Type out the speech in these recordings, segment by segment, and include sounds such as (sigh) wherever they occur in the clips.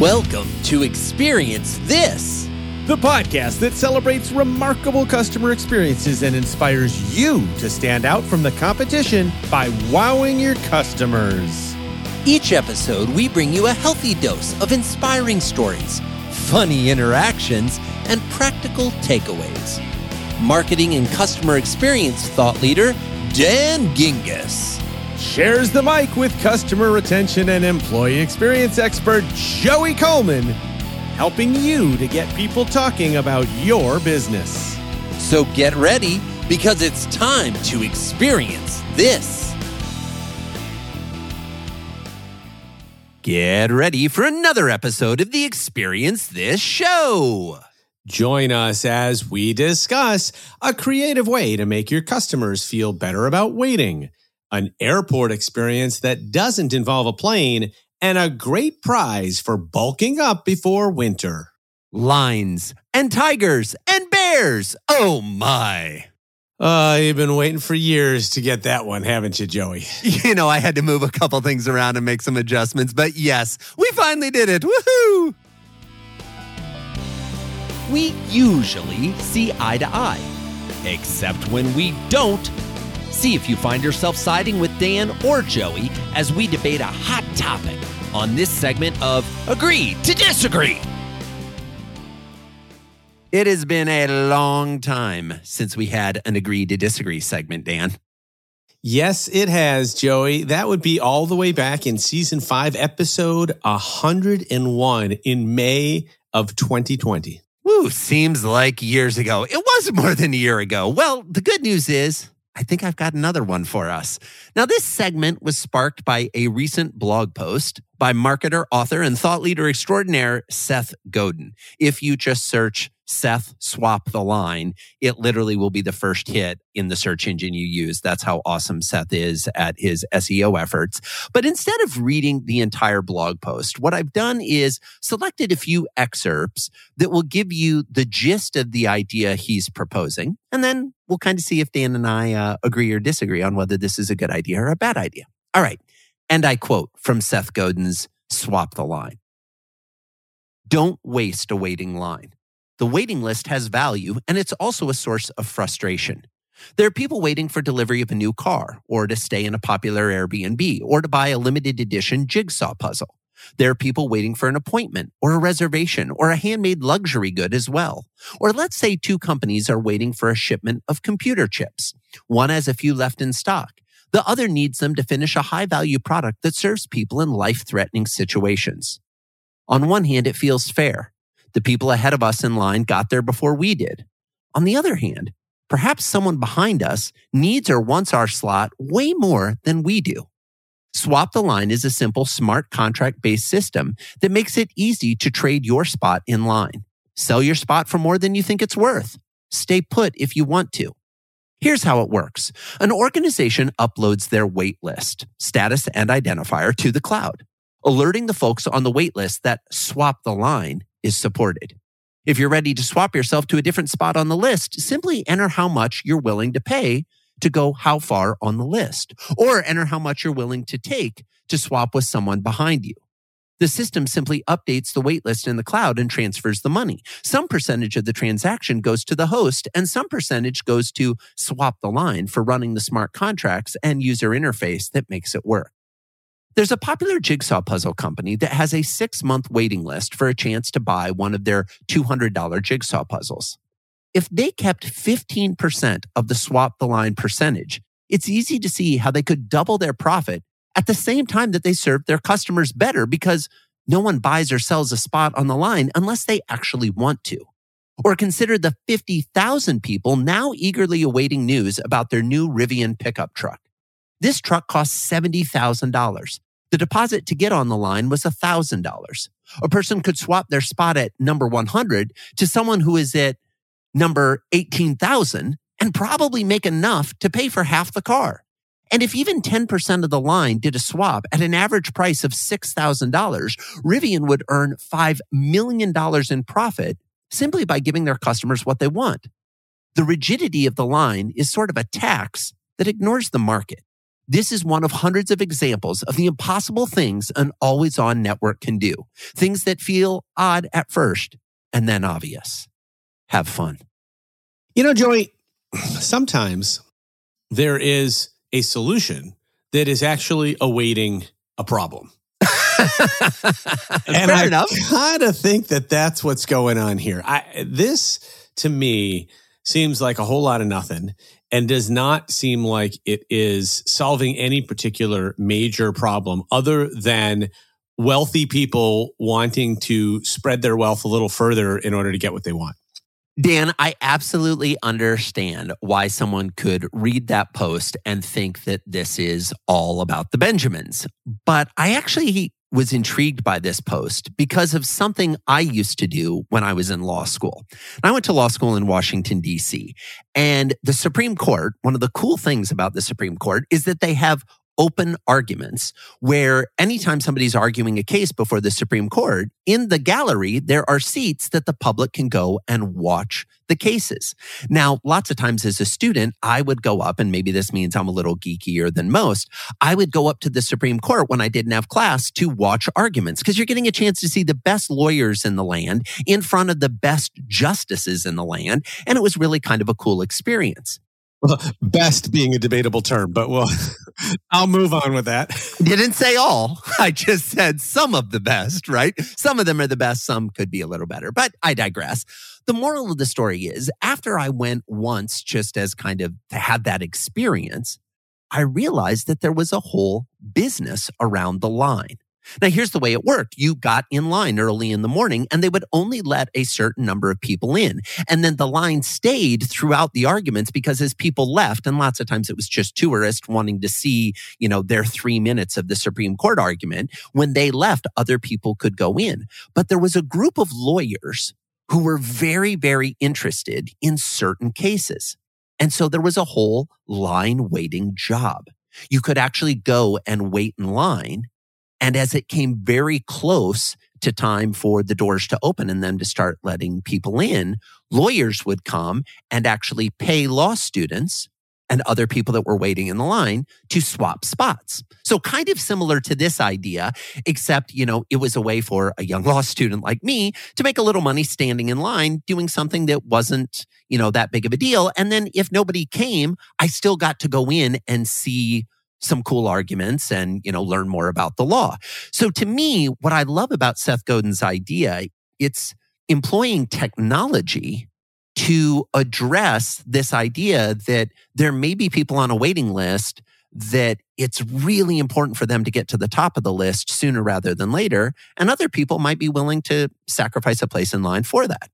Welcome to Experience This. the podcast that celebrates remarkable customer experiences and inspires you to stand out from the competition by wowing your customers. Each episode, we bring you a healthy dose of inspiring stories, funny interactions, and practical takeaways. Marketing and customer experience thought leader, Dan Gingiss. Shares the mic with customer retention and employee experience expert Joey Coleman, helping you to get people talking about your business. So get ready because it's time to experience this. Get ready for another episode of the Experience This show. Join us as we discuss a creative way to make your customers feel better about waiting, an airport experience that doesn't involve a plane, and a great prize for bulking up before winter. Lions and tigers and bears. Oh my. Uh, you've been waiting for years to get that one, haven't you, Joey? (laughs) You know, I had to move a couple things around and make some adjustments, but yes, we finally did it. Woohoo! We usually see eye to eye, except when we don't. See if you find yourself siding with Dan or Joey as we debate a hot topic on this segment of Agree to Disagree. It has been a long time since we had an Agree to Disagree segment, Dan. Yes, it has, Joey. That would be all the way back in season five, episode 101 in May of 2020. Woo, seems like years ago. It was more than a year ago. Well, the good news is, I think I've got another one for us. Now, this segment was sparked by a recent blog post by marketer, author, and thought leader extraordinaire Seth Godin. If you just search Seth swap the line, it literally will be the first hit in the search engine you use. That's how awesome Seth is at his SEO efforts. But instead of reading the entire blog post, what I've done is selected a few excerpts that will give you the gist of the idea he's proposing. And then we'll kind of see if Dan and I uh, agree or disagree on whether this is a good idea or a bad idea. All right. And I quote from Seth Godin's Swap the Line. Don't waste a waiting line. The waiting list has value and it's also a source of frustration. There are people waiting for delivery of a new car or to stay in a popular Airbnb or to buy a limited edition jigsaw puzzle. There are people waiting for an appointment or a reservation or a handmade luxury good as well. Or let's say two companies are waiting for a shipment of computer chips. One has a few left in stock. The other needs them to finish a high value product that serves people in life threatening situations. On one hand, it feels fair. The people ahead of us in line got there before we did. On the other hand, perhaps someone behind us needs or wants our slot way more than we do. Swap the line is a simple smart contract based system that makes it easy to trade your spot in line. Sell your spot for more than you think it's worth. Stay put if you want to. Here's how it works. An organization uploads their wait list, status, and identifier to the cloud, alerting the folks on the wait list that swap the line is supported. If you're ready to swap yourself to a different spot on the list, simply enter how much you're willing to pay to go how far on the list, or enter how much you're willing to take to swap with someone behind you. The system simply updates the waitlist in the cloud and transfers the money. Some percentage of the transaction goes to the host and some percentage goes to swap the line for running the smart contracts and user interface that makes it work. There's a popular jigsaw puzzle company that has a six month waiting list for a chance to buy one of their $200 jigsaw puzzles. If they kept 15% of the swap the line percentage, it's easy to see how they could double their profit at the same time that they serve their customers better because no one buys or sells a spot on the line unless they actually want to. Or consider the 50,000 people now eagerly awaiting news about their new Rivian pickup truck. This truck costs $70,000. The deposit to get on the line was $1,000. A person could swap their spot at number 100 to someone who is at number 18,000 and probably make enough to pay for half the car. And if even 10% of the line did a swap at an average price of $6,000, Rivian would earn $5 million in profit simply by giving their customers what they want. The rigidity of the line is sort of a tax that ignores the market. This is one of hundreds of examples of the impossible things an always on network can do. Things that feel odd at first and then obvious. Have fun. You know, Joey, sometimes there is a solution that is actually awaiting a problem. (laughs) and Fair I enough. kind of think that that's what's going on here. I, this to me seems like a whole lot of nothing and does not seem like it is solving any particular major problem other than wealthy people wanting to spread their wealth a little further in order to get what they want. Dan, I absolutely understand why someone could read that post and think that this is all about the Benjamins. But I actually was intrigued by this post because of something I used to do when I was in law school. I went to law school in Washington, D.C. And the Supreme Court, one of the cool things about the Supreme Court is that they have open arguments where anytime somebody's arguing a case before the Supreme Court, in the gallery, there are seats that the public can go and watch the cases. Now, lots of times as a student, I would go up, and maybe this means I'm a little geekier than most. I would go up to the Supreme Court when I didn't have class to watch arguments because you're getting a chance to see the best lawyers in the land in front of the best justices in the land. And it was really kind of a cool experience. Well, best being a debatable term, but well, (laughs) I'll move on with that. Didn't say all. (laughs) I just said some of the best, right? Some of them are the best. Some could be a little better, but I digress. The moral of the story is after I went once just as kind of to have that experience, I realized that there was a whole business around the line. Now, here's the way it worked. You got in line early in the morning and they would only let a certain number of people in. And then the line stayed throughout the arguments because as people left, and lots of times it was just tourists wanting to see, you know, their three minutes of the Supreme Court argument. When they left, other people could go in. But there was a group of lawyers who were very, very interested in certain cases. And so there was a whole line waiting job. You could actually go and wait in line and as it came very close to time for the doors to open and them to start letting people in, lawyers would come and actually pay law students and other people that were waiting in the line to swap spots. So kind of similar to this idea, except, you know, it was a way for a young (laughs) law student like me to make a little money standing in line doing something that wasn't, you know, that big of a deal. And then if nobody came, I still got to go in and see some cool arguments and, you know, learn more about the law. So to me, what I love about Seth Godin's idea, it's employing technology to address this idea that there may be people on a waiting list that it's really important for them to get to the top of the list sooner rather than later. And other people might be willing to sacrifice a place in line for that.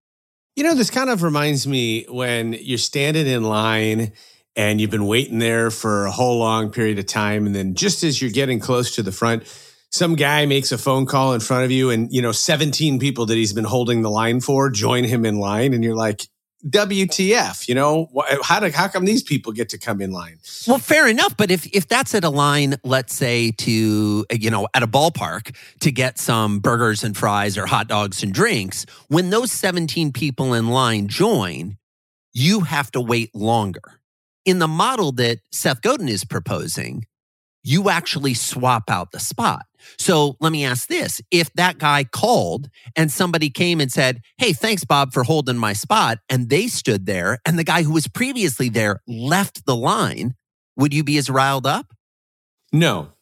You know, this kind of reminds me when you're standing in line and you've been waiting there for a whole long period of time. And then just as you're getting close to the front, some guy makes a phone call in front of you and, you know, 17 people that he's been holding the line for join him in line. And you're like, WTF, you know, how do, how come these people get to come in line? Well, fair enough. But if, if that's at a line, let's say to, you know, at a ballpark to get some burgers and fries or hot dogs and drinks, when those 17 people in line join, you have to wait longer in the model that Seth Godin is proposing, you actually swap out the spot. So let me ask this. If that guy called and somebody came and said, Hey, thanks, Bob, for holding my spot, and they stood there, and the guy who was previously there left the line, would you be as riled up? No,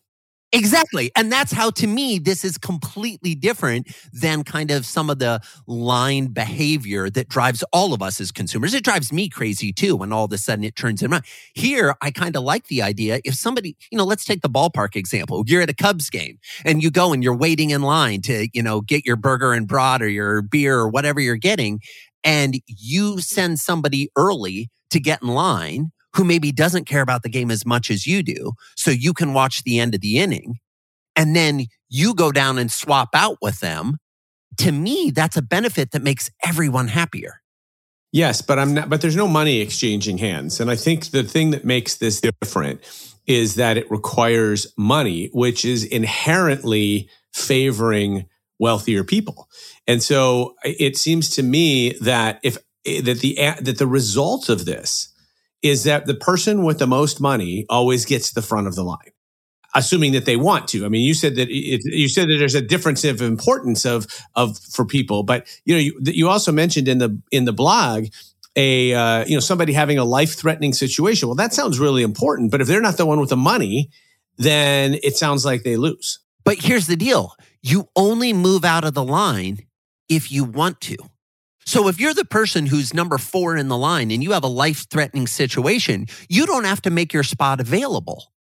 Exactly. And that's how, to me, this is completely different than kind of some of the line behavior that drives all of us as consumers. It drives me crazy too when all of a sudden it turns around. Here, I kind of like the idea. If somebody, you know, let's take the ballpark example. You're at a Cubs game and you go and you're waiting in line to, you know, get your burger and brat or your beer or whatever you're getting. And you send somebody early to get in line who maybe doesn't care about the game as much as you do. So you can watch the end of the inning and then you go down and swap out with them. To me, that's a benefit that makes everyone happier. Yes, but I'm not, but there's no money exchanging hands. And I think the thing that makes this different is that it requires money, which is inherently favoring wealthier people. And so it seems to me that if that the that the result of this is that the person with the most money always gets the front of the line assuming that they want to. I mean, you said that it, you said that there's a difference of importance of of for people, but you know, you, you also mentioned in the in the blog a uh, you know somebody having a life threatening situation. Well, that sounds really important, but if they're not the one with the money, then it sounds like they lose. But here's the deal: you only move out of the line if you want to. So if you're the person who's number four in the line and you have a life threatening situation, you don't have to make your spot available.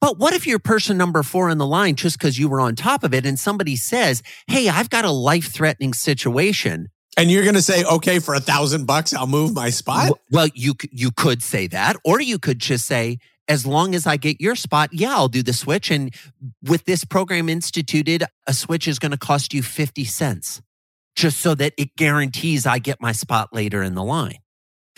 But what if you're person number four in the line just because you were on top of it and somebody says, Hey, I've got a life threatening situation. And you're going to say, okay, for a thousand bucks, I'll move my spot. Well, you, you could say that, or you could just say, as long as I get your spot, yeah, I'll do the switch. And with this program instituted, a switch is going to cost you 50 cents just so that it guarantees I get my spot later in the line.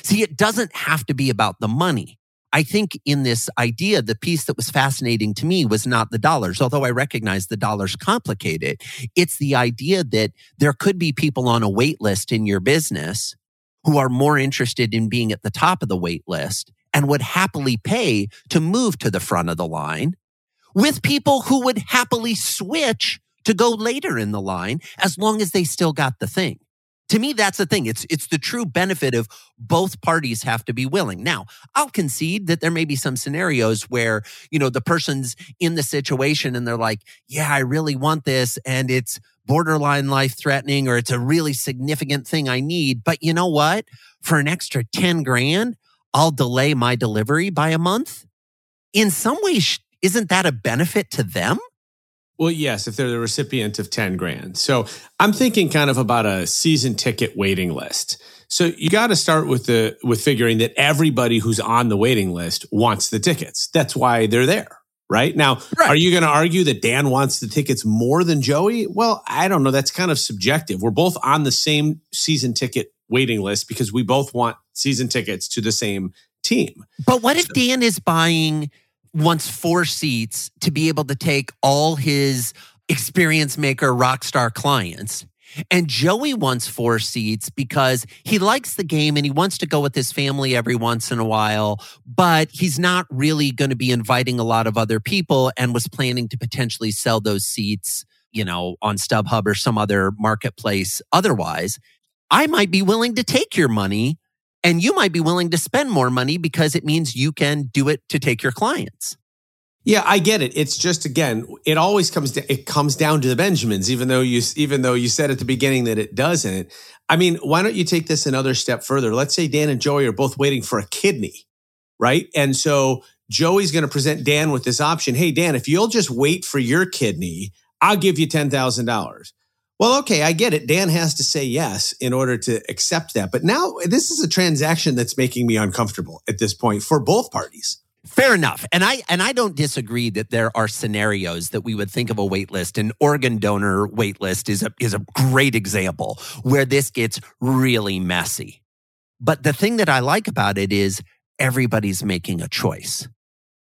See, it doesn't have to be about the money. I think in this idea, the piece that was fascinating to me was not the dollars, although I recognize the dollars complicate it. It's the idea that there could be people on a wait list in your business who are more interested in being at the top of the wait list and would happily pay to move to the front of the line with people who would happily switch to go later in the line as long as they still got the thing. To me that's the thing. It's it's the true benefit of both parties have to be willing. Now i'll concede that there may be some scenarios where you know the person's in the situation and they're like yeah i really want this and it's borderline life threatening or it's a really significant thing i need but you know what? For an extra 10 grand i'll delay my delivery by a month? In some ways isn't that a benefit to them well, yes, if they're the recipient of 10 grand. So I'm thinking kind of about a season ticket waiting list. So you got to start with the with figuring that everybody who's on the waiting list wants the tickets. That's why they're there. Right now, right. are you going to argue that Dan wants the tickets more than Joey? Well, I don't know. That's kind of subjective. We're both on the same season ticket waiting list because we both want season tickets to the same team. But what if Dan is buying wants four seats to be able to take all his experience maker rock star clients. And Joey wants four seats because he likes the game and he wants to go with his family every once in a while, but he's not really going to be inviting a lot of other people and was planning to potentially sell those seats, you know, on StubHub or some other marketplace otherwise. I might be willing to take your money and you might be willing to spend more money because it means you can do it to take your clients. Yeah, I get it. It's just again, it always comes to, it comes down to the Benjamins, even though you even though you said at the beginning that it doesn't. I mean, why don't you take this another step further? Let's say Dan and Joey are both waiting for a kidney, right? And so Joey's going to present Dan with this option. Hey, Dan, if you'll just wait for your kidney, I'll give you ten thousand dollars. Well, okay, I get it. Dan has to say yes in order to accept that. But now this is a transaction that's making me uncomfortable at this point for both parties. Fair enough. And I and I don't disagree that there are scenarios that we would think of a wait list. An organ donor wait list is a is a great example where this gets really messy. But the thing that I like about it is everybody's making a choice.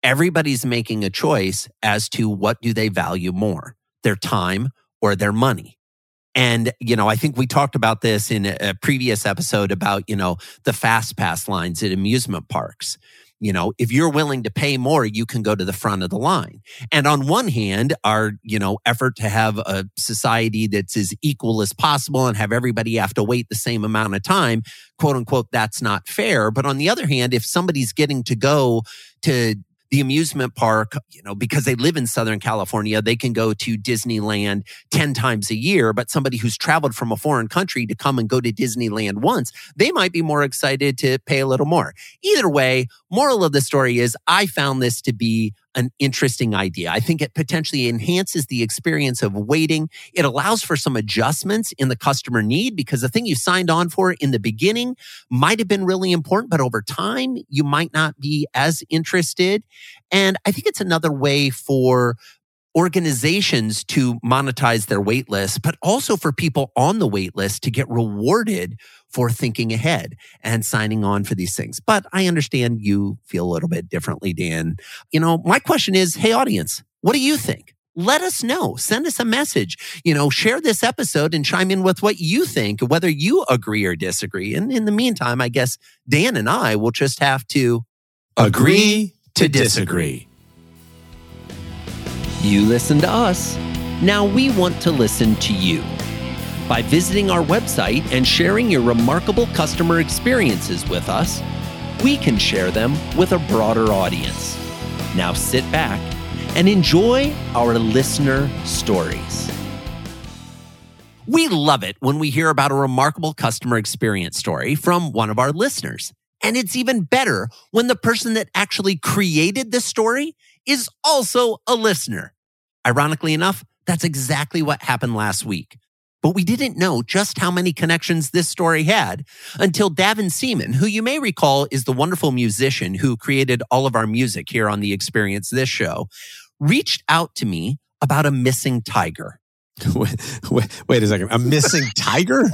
Everybody's making a choice as to what do they value more, their time or their money. And, you know, I think we talked about this in a previous episode about, you know, the fast pass lines at amusement parks. You know, if you're willing to pay more, you can go to the front of the line. And on one hand, our, you know, effort to have a society that's as equal as possible and have everybody have to wait the same amount of time, quote unquote, that's not fair. But on the other hand, if somebody's getting to go to the amusement park, you know, because they live in Southern California, they can go to Disneyland 10 times a year. But somebody who's traveled from a foreign country to come and go to Disneyland once, they might be more excited to pay a little more. Either way, moral of the story is I found this to be an interesting idea. I think it potentially enhances the experience of waiting. It allows for some adjustments in the customer need because the thing you signed on for in the beginning might have been really important, but over time, you might not be as interested. And I think it's another way for organizations to monetize their wait list, but also for people on the wait list to get rewarded for thinking ahead and signing on for these things. But I understand you feel a little bit differently, Dan. You know, my question is, Hey, audience, what do you think? Let us know. Send us a message. You know, share this episode and chime in with what you think, whether you agree or disagree. And in the meantime, I guess Dan and I will just have to Agree to disagree. You listen to us. Now we want to listen to you. By visiting our website and sharing your remarkable customer experiences with us, we can share them with a broader audience. Now sit back and enjoy our listener stories. We love it when we hear about a remarkable customer experience story from one of our listeners. And it's even better when the person that actually created the story is also a listener. Ironically enough, that's exactly what happened last week. But we didn't know just how many connections this story had until Davin Seaman, who you may recall is the wonderful musician who created all of our music here on the Experience This show, reached out to me about a missing tiger. (laughs) Wait, wait, wait, a second. A missing (laughs) tiger?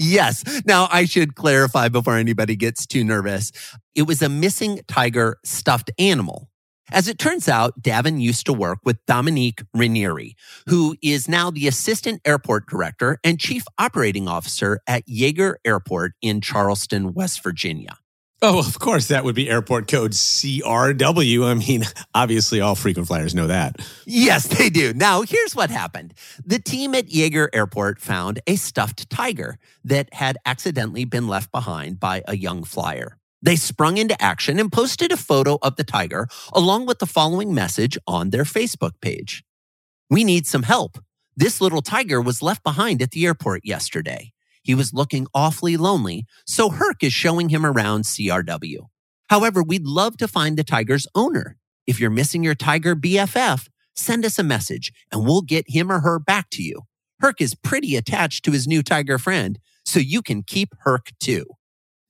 yes. Now, I should clarify before anybody gets too nervous. It was a missing tiger stuffed animal. As it turns out, Davin used to work with Dominique Ranieri, who is now the assistant airport director and chief operating officer at Yeager Airport in Charleston, West Virginia. Oh, of course, that would be airport code CRW. I mean, obviously, all frequent flyers know that. Yes, they do. Now, here's what happened the team at Yeager Airport found a stuffed tiger that had accidentally been left behind by a young flyer. They sprung into action and posted a photo of the tiger along with the following message on their Facebook page We need some help. This little tiger was left behind at the airport yesterday. He was looking awfully lonely, so Herc is showing him around CRW. However, we'd love to find the tiger's owner. If you're missing your tiger BFF, send us a message and we'll get him or her back to you. Herc is pretty attached to his new tiger friend, so you can keep Herc too.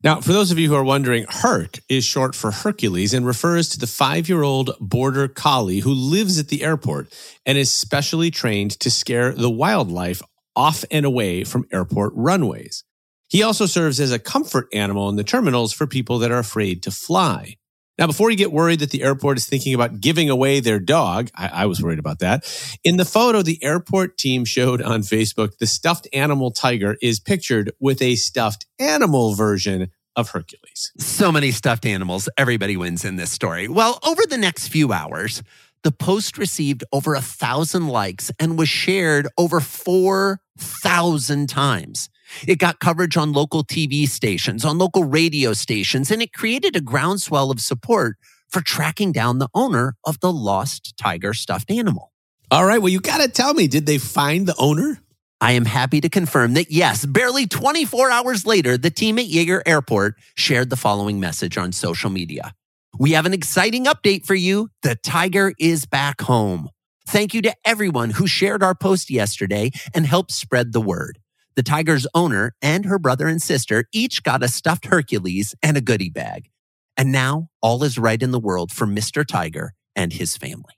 Now, for those of you who are wondering, Herc is short for Hercules and refers to the five year old border collie who lives at the airport and is specially trained to scare the wildlife off and away from airport runways. He also serves as a comfort animal in the terminals for people that are afraid to fly. Now, before you get worried that the airport is thinking about giving away their dog, I, I, was worried about that. In the photo the airport team showed on Facebook, the stuffed animal tiger is pictured with a stuffed animal version of Hercules. So many stuffed animals. Everybody wins in this story. Well, over the next few hours, the post received over a thousand likes and was shared over 4,000 times. It got coverage on local TV stations, on local radio stations, and it created a groundswell of support for tracking down the owner of the lost tiger stuffed animal. All right. Well, you got to tell me, did they find the owner? I am happy to confirm that yes, barely 24 hours later, the team at Yeager Airport shared the following message on social media. We have an exciting update for you. The tiger is back home. Thank you to everyone who shared our post yesterday and helped spread the word. The tiger's owner and her brother and sister each got a stuffed Hercules and a goodie bag. And now all is right in the world for Mr. Tiger and his family.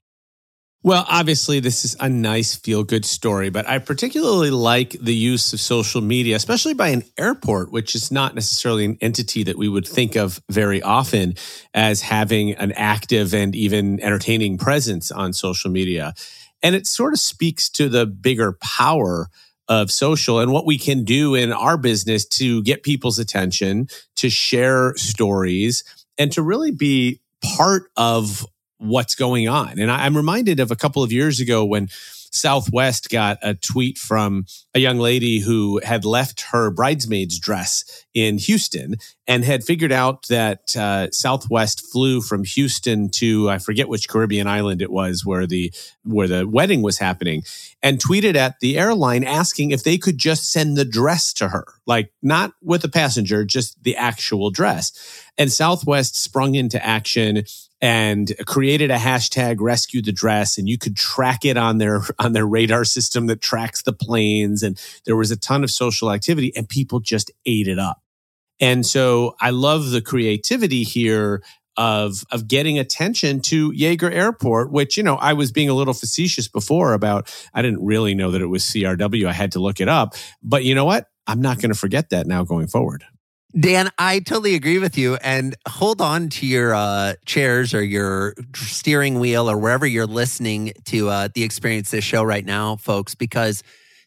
Well, obviously, this is a nice feel good story, but I particularly like the use of social media, especially by an airport, which is not necessarily an entity that we would think of very often as having an active and even entertaining presence on social media. And it sort of speaks to the bigger power of social and what we can do in our business to get people's attention, to share stories, and to really be part of what's going on. And I, am reminded of a couple of years ago when Southwest got a tweet from a young lady who had left her bridesmaid's dress in Houston and had figured out that uh, Southwest flew from Houston to I forget which Caribbean island it was where the where the wedding was happening, and tweeted at the airline asking if they could just send the dress to her, like not with a passenger, just the actual dress. And Southwest sprung into action and created a hashtag rescue the dress and you could track it on their (laughs) on their radar system that tracks the planes and there was a ton of social activity and people just ate it up and so i love the creativity here of of getting attention to Yeager Airport, which you know I was being a little facetious before about. I didn't really know that it was CRW. I had to look it up, but you know what? I'm not going to forget that now going forward. Dan, I totally agree with you. And hold on to your uh, chairs or your steering wheel or wherever you're listening to uh, the experience this show right now, folks, because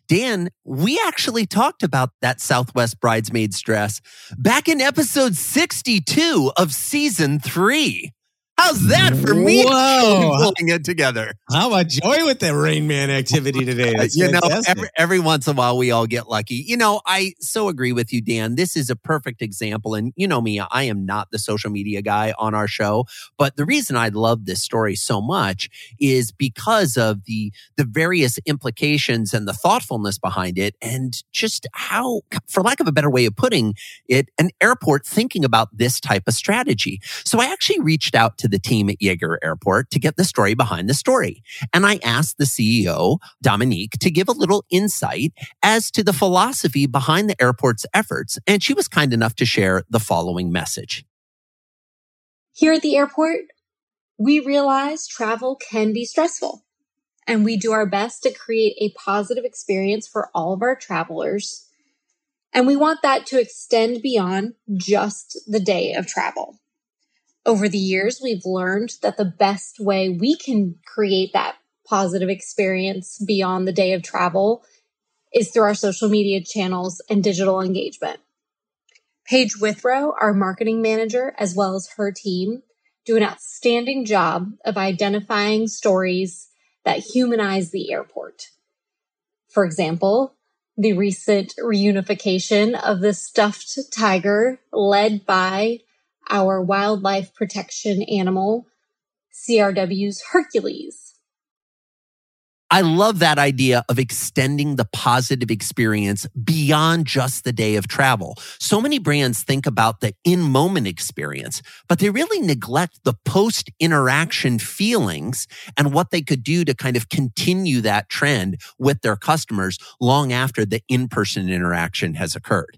Dan, we actually talked about that Southwest Bridesmaids dress back in episode 62 of season three. How's that for me? Whoa. (laughs) Pulling it together. How about Joey with the Rain Man activity today? That's you know, every, every once in a while we all get lucky. You know, I so agree with you, Dan. This is a perfect example. And you know me, I am not the social media guy on our show. But the reason I love this story so much is because of the the various implications and the thoughtfulness behind it, and just how, for lack of a better way of putting it, an airport thinking about this type of strategy. So I actually reached out to the team at Yeager Airport to get the story behind the story. And I asked the CEO, Dominique, to give a little insight as to the philosophy behind the airport's efforts. And she was kind enough to share the following message. Here at the airport, we realize travel can be stressful, and we do our best to create a positive experience for all of our travelers. And we want that to extend beyond just the day of travel. Over the years, we've learned that the best way we can create that positive experience beyond the day of travel is through our social media channels and digital engagement. Paige Withrow, our marketing manager, as well as her team, do an outstanding job of identifying stories that humanize the airport. For example, the recent reunification of the stuffed tiger led by our wildlife protection animal, CRW's Hercules. I love that idea of extending the positive experience beyond just the day of travel. So many brands think about the in moment experience, but they really neglect the post interaction feelings and what they could do to kind of continue that trend with their customers long after the in person interaction has occurred.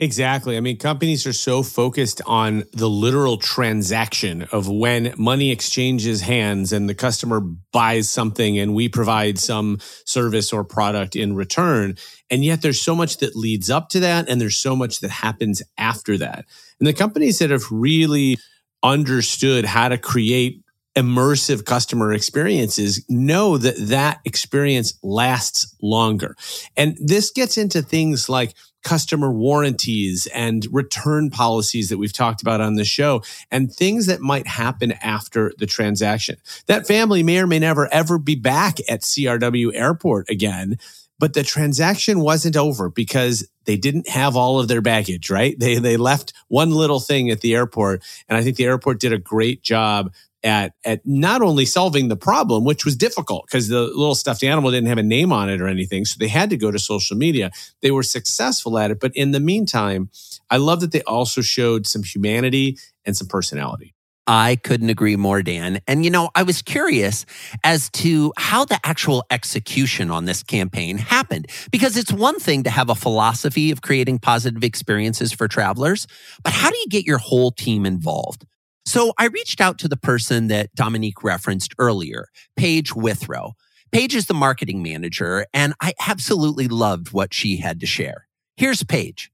Exactly. I mean, companies are so focused on the literal transaction of when money exchanges hands and the customer buys something and we provide some service or product in return. And yet there's so much that leads up to that and there's so much that happens after that. And the companies that have really understood how to create immersive customer experiences know that that experience lasts longer. And this gets into things like customer warranties and return policies that we've talked about on the show and things that might happen after the transaction. That family may or may never ever be back at CRW airport again. But the transaction wasn't over because they didn't have all of their baggage, right? They, they left one little thing at the airport. And I think the airport did a great job at at not only solving the problem, which was difficult because the little stuffed animal didn't have a name on it or anything, so they had to go to social media. They were successful at it, but in the meantime, I love that they also showed some humanity and some personality. I couldn't agree more, Dan. And, you know, I was curious as to how the actual execution on this campaign happened. Because it's one thing to have a philosophy of creating positive experiences for travelers, but how do you get your whole team involved? So I reached out to the person that Dominique referenced earlier, Paige Withrow. Paige is the marketing manager, and I absolutely loved what she had to share. Here's Paige.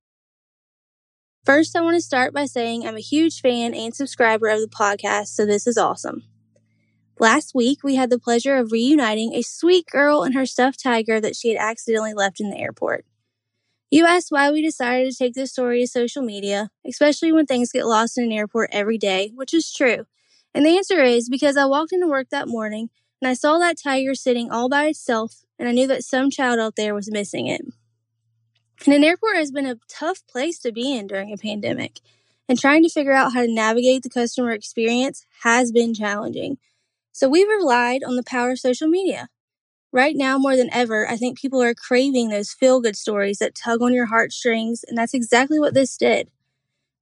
First, I want to start by saying I'm a huge fan and subscriber of the podcast, so this is awesome. Last week, we had the pleasure of reuniting a sweet girl and her stuffed tiger that she had accidentally left in the airport. You asked why we decided to take this story to social media, especially when things get lost in an airport every day, which is true. And the answer is because I walked into work that morning and I saw that tiger sitting all by itself, and I knew that some child out there was missing it. And an airport has been a tough place to be in during a pandemic, and trying to figure out how to navigate the customer experience has been challenging. So we've relied on the power of social media. Right now, more than ever, I think people are craving those feel good stories that tug on your heartstrings, and that's exactly what this did.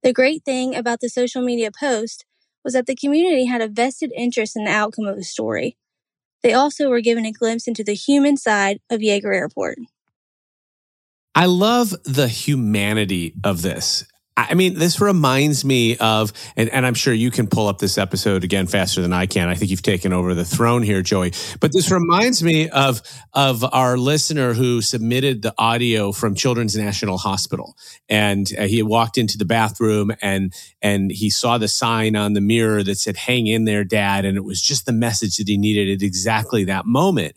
The great thing about the social media post was that the community had a vested interest in the outcome of the story. They also were given a glimpse into the human side of Yeager Airport. I love the humanity of this. I mean, this reminds me of, and, and, I'm sure you can pull up this episode again faster than I can. I think you've taken over the throne here, Joey. But this reminds me of of our listener who submitted the audio from Children's National Hospital, and uh, he walked into the bathroom and and he saw the sign on the mirror that said "Hang in there, Dad," and it was just the message that he needed at exactly that moment.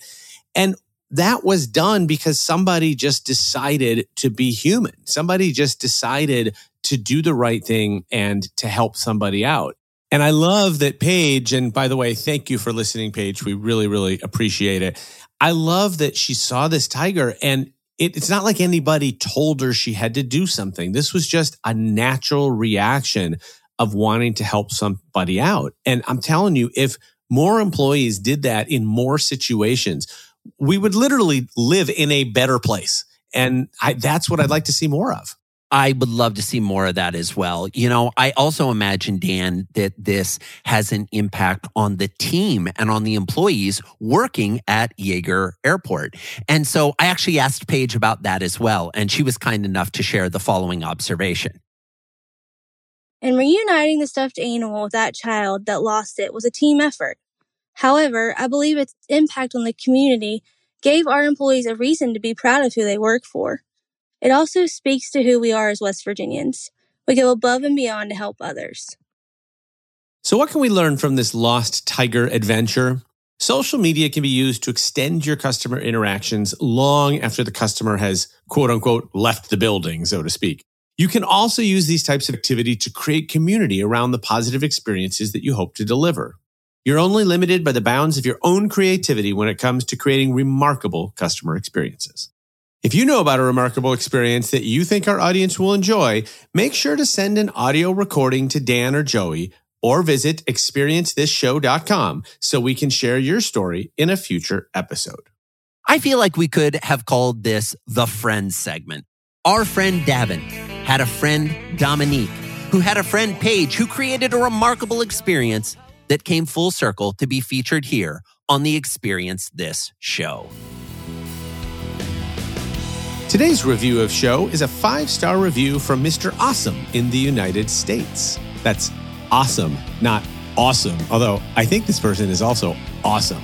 And that was done because somebody just decided to be human. Somebody just decided to do the right thing and to help somebody out. And I love that Paige, and by the way, thank you for listening, Paige. We really, really appreciate it. I love that she saw this tiger and it, it's not like anybody told her she had to do something. This was just a natural reaction of wanting to help somebody out. And I'm telling you, if more employees did that in more situations, we would literally live in a better place. And I, that's what I'd like to see more of. I would love to see more of that as well. You know, I also imagine, Dan, that this has an impact on the team and on the employees working at Yeager Airport. And so I actually asked Paige about that as well. And she was kind enough to share the following observation. And reuniting the stuffed animal with that child that lost it was a team effort. However, I believe its impact on the community gave our employees a reason to be proud of who they work for. It also speaks to who we are as West Virginians. We go above and beyond to help others. So, what can we learn from this lost tiger adventure? Social media can be used to extend your customer interactions long after the customer has, quote unquote, left the building, so to speak. You can also use these types of activity to create community around the positive experiences that you hope to deliver. You're only limited by the bounds of your own creativity when it comes to creating remarkable customer experiences. If you know about a remarkable experience that you think our audience will enjoy, make sure to send an audio recording to Dan or Joey or visit experiencethisshow.com so we can share your story in a future episode. I feel like we could have called this the Friends segment. Our friend Davin had a friend Dominique who had a friend Paige who created a remarkable experience that came full circle to be featured here on the Experience This show. Today's review of show is a five star review from Mr. Awesome in the United States. That's awesome, not awesome, although I think this person is also awesome.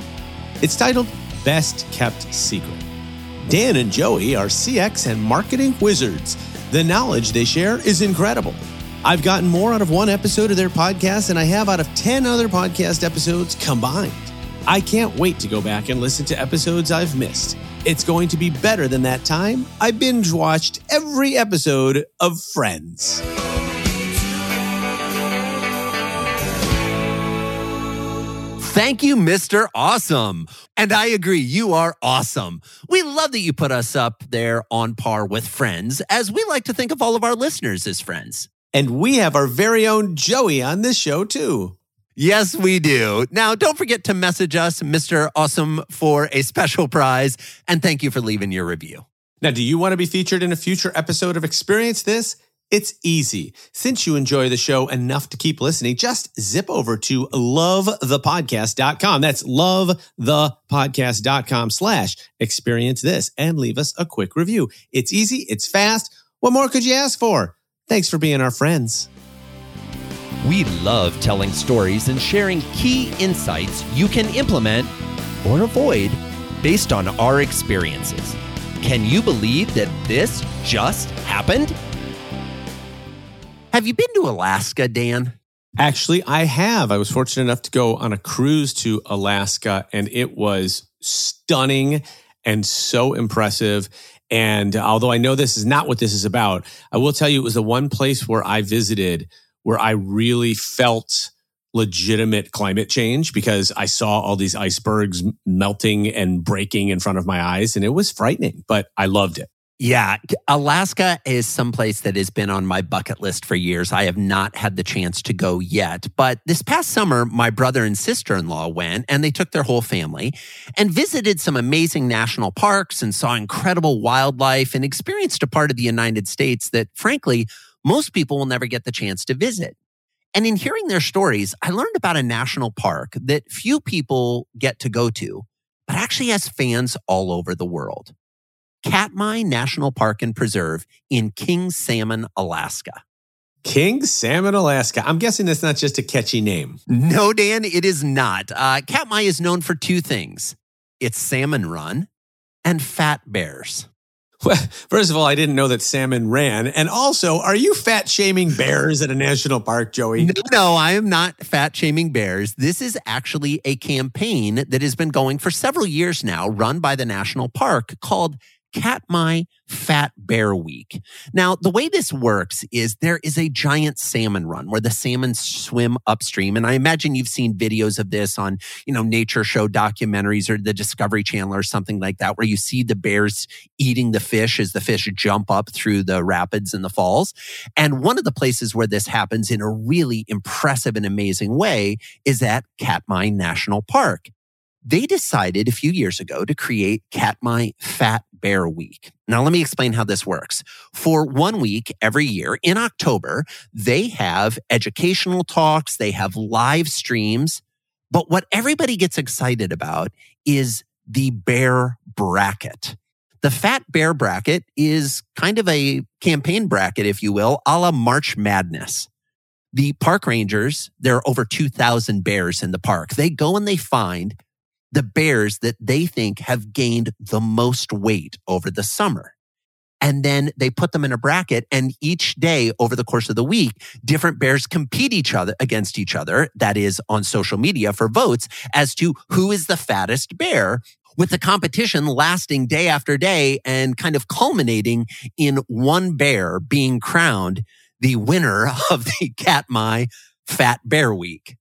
It's titled Best Kept Secret. Dan and Joey are CX and marketing wizards. The knowledge they share is incredible. I've gotten more out of one episode of their podcast than I have out of 10 other podcast episodes combined. I can't wait to go back and listen to episodes I've missed. It's going to be better than that time I binge watched every episode of Friends. Thank you, Mr. Awesome. And I agree, you are awesome. We love that you put us up there on par with friends, as we like to think of all of our listeners as friends. And we have our very own Joey on this show, too. Yes, we do. Now, don't forget to message us, Mr. Awesome, for a special prize. And thank you for leaving your review. Now, do you want to be featured in a future episode of Experience This? It's easy. Since you enjoy the show enough to keep listening, just zip over to lovethepodcast.com. That's lovethepodcast.com slash experience this and leave us a quick review. It's easy. It's fast. What more could you ask for? Thanks for being our friends. We love telling stories and sharing key insights you can implement or avoid based on our experiences. Can you believe that this just happened? Have you been to Alaska, Dan? Actually, I have. I was fortunate enough to go on a cruise to Alaska, and it was stunning and so impressive. And although I know this is not what this is about, I will tell you it was the one place where I visited where I really felt legitimate climate change because I saw all these icebergs melting and breaking in front of my eyes and it was frightening, but I loved it. Yeah, Alaska is someplace that has been on my bucket list for years. I have not had the chance to go yet. But this past summer, my brother and sister in law went and they took their whole family and visited some amazing national parks and saw incredible wildlife and experienced a part of the United States that, frankly, most people will never get the chance to visit. And in hearing their stories, I learned about a national park that few people get to go to, but actually has fans all over the world. Katmai National Park and Preserve in King Salmon, Alaska. King Salmon, Alaska. I'm guessing that's not just a catchy name. No, Dan, it is not. Uh, Katmai is known for two things it's salmon run and fat bears. Well, first of all, I didn't know that salmon ran. And also, are you fat shaming bears at a national park, Joey? No, no, I am not fat shaming bears. This is actually a campaign that has been going for several years now, run by the national park called Katmai Fat Bear Week. Now, the way this works is there is a giant salmon run where the salmon swim upstream. And I imagine you've seen videos of this on, you know, nature show documentaries or the Discovery Channel or something like that, where you see the bears eating the fish as the fish jump up through the rapids and the falls. And one of the places where this happens in a really impressive and amazing way is at Katmai National Park they decided a few years ago to create Katmai Fat Bear Week. Now, let me explain how this works. For one week every year in October, they have educational talks, they have live streams. But what everybody gets excited about is the bear bracket. The Fat Bear bracket is kind of a campaign bracket, if you will, a la March Madness. The park rangers, there are over 2,000 bears in the park. They go and they find the bears that they think have gained the most weight over the summer. And then they put them in a bracket and each day over the course of the week, different bears compete each other against each other. That is on social media for votes as to who is the fattest bear with the competition lasting day after day and kind of culminating in one bear being crowned the winner (laughs) of the Katmai Fat Bear Week.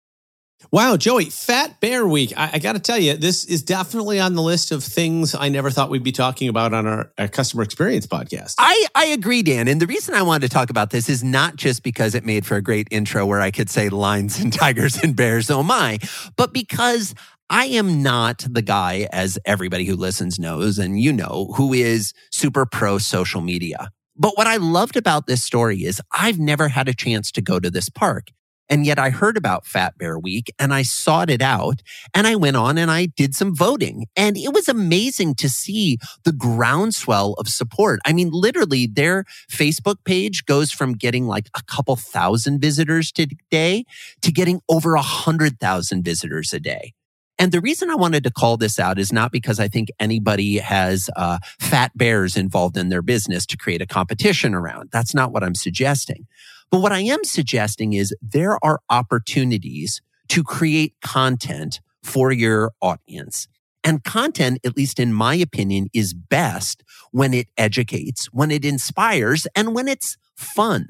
Wow, Joey, Fat Bear Week. I, I got to tell you, this is definitely on the list of things I never thought we'd be talking about on our, our, customer experience podcast. I, I agree, Dan. And the reason I wanted to talk about this is not just because it made for a great intro where I could say lions and (laughs) tigers and bears, oh my, but because I am not the guy, as everybody who listens knows, and you know, who is super pro social media. But what I loved about this story is I've never had a chance to go to this park. And yet I heard about Fat Bear Week and I sought it out and I went on and I did some voting. And it was amazing to see the groundswell of support. I mean, literally their Facebook page goes from getting like a couple thousand visitors today to getting over a hundred thousand visitors a day. And the reason I wanted to call this out is not because I think anybody has uh, fat bears involved in their business to create a competition around. That's not what I'm suggesting. But what I am suggesting is there are opportunities to create content for your audience. And content, at least in my opinion, is best when it educates, when it inspires, and when it's fun.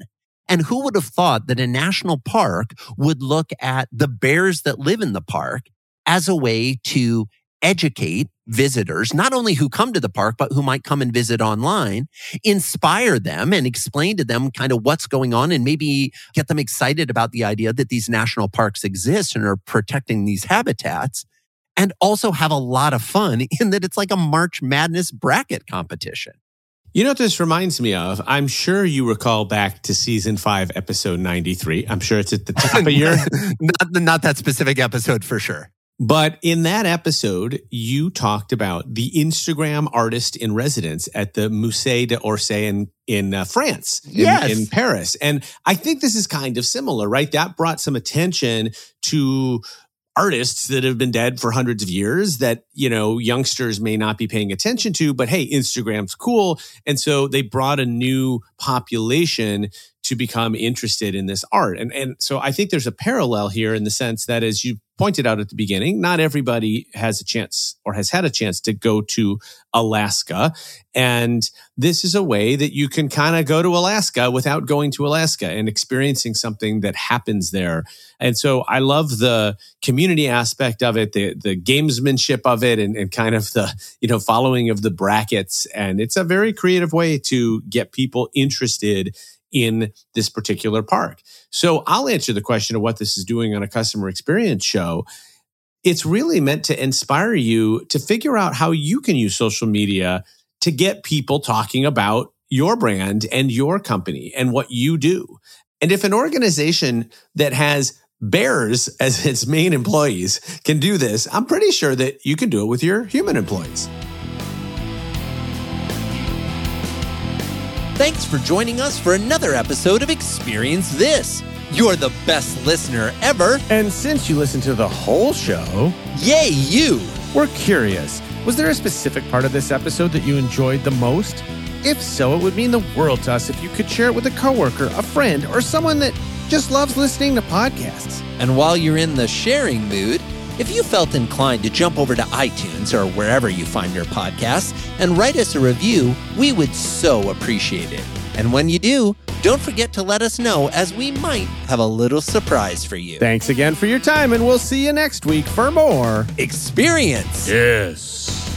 And who would have thought that a national park would look at the bears that live in the park as a way to educate visitors, not only who come to the park, but who might come and visit online, inspire them and explain to them kind of what's going on and maybe get them excited about the idea that these national parks exist and are protecting these habitats. And also have a lot of fun (laughs) in that it's like a March Madness bracket competition. You know what this reminds me of? I'm sure you recall back to season five, episode 93. I'm sure it's at the (laughs) top of your. not, not that specific episode for sure. But in that episode, you talked about the Instagram artist in residence at the Musée d'Orsay in, in uh, France, in, yes. in Paris. And I think this is kind of similar, right? That brought some attention to artists that have been dead for hundreds of years that, you know, youngsters may not be paying attention to, but hey, Instagram's cool. And so they brought a new population to become interested in this art. And, and so I think there's a parallel here in the sense that as you pointed out at the beginning, not everybody has a chance or has had a chance to go to Alaska. And this is a way that you can kind of go to Alaska without going to Alaska and experiencing something that happens there. And so I love the community aspect of it, the, the gamesmanship of it, and, and kind of the, you know, following of the brackets. And it's a very creative way to get people interested in this particular park. So I'll answer the question of what this is doing on a customer experience show. It's really meant to inspire you to figure out how you can use social media to get people talking about your brand and your company and what you do. And if an organization that has bears as its main employees can do this, I'm pretty sure that you can do it with your human employees. Thanks for joining us for another episode of Experience This. You're the best listener ever. And since you listened to the whole show, yay, you! We're curious. Was there a specific part of this episode that you enjoyed the most? If so, it would mean the world to us if you could share it with a coworker, a friend, or someone that just loves listening to podcasts. And while you're in the sharing mood, if you felt inclined to jump over to iTunes or wherever you find your podcasts and write us a review, we would so appreciate it. And when you do, don't forget to let us know as we might have a little surprise for you. Thanks again for your time, and we'll see you next week for more Experience! Yes.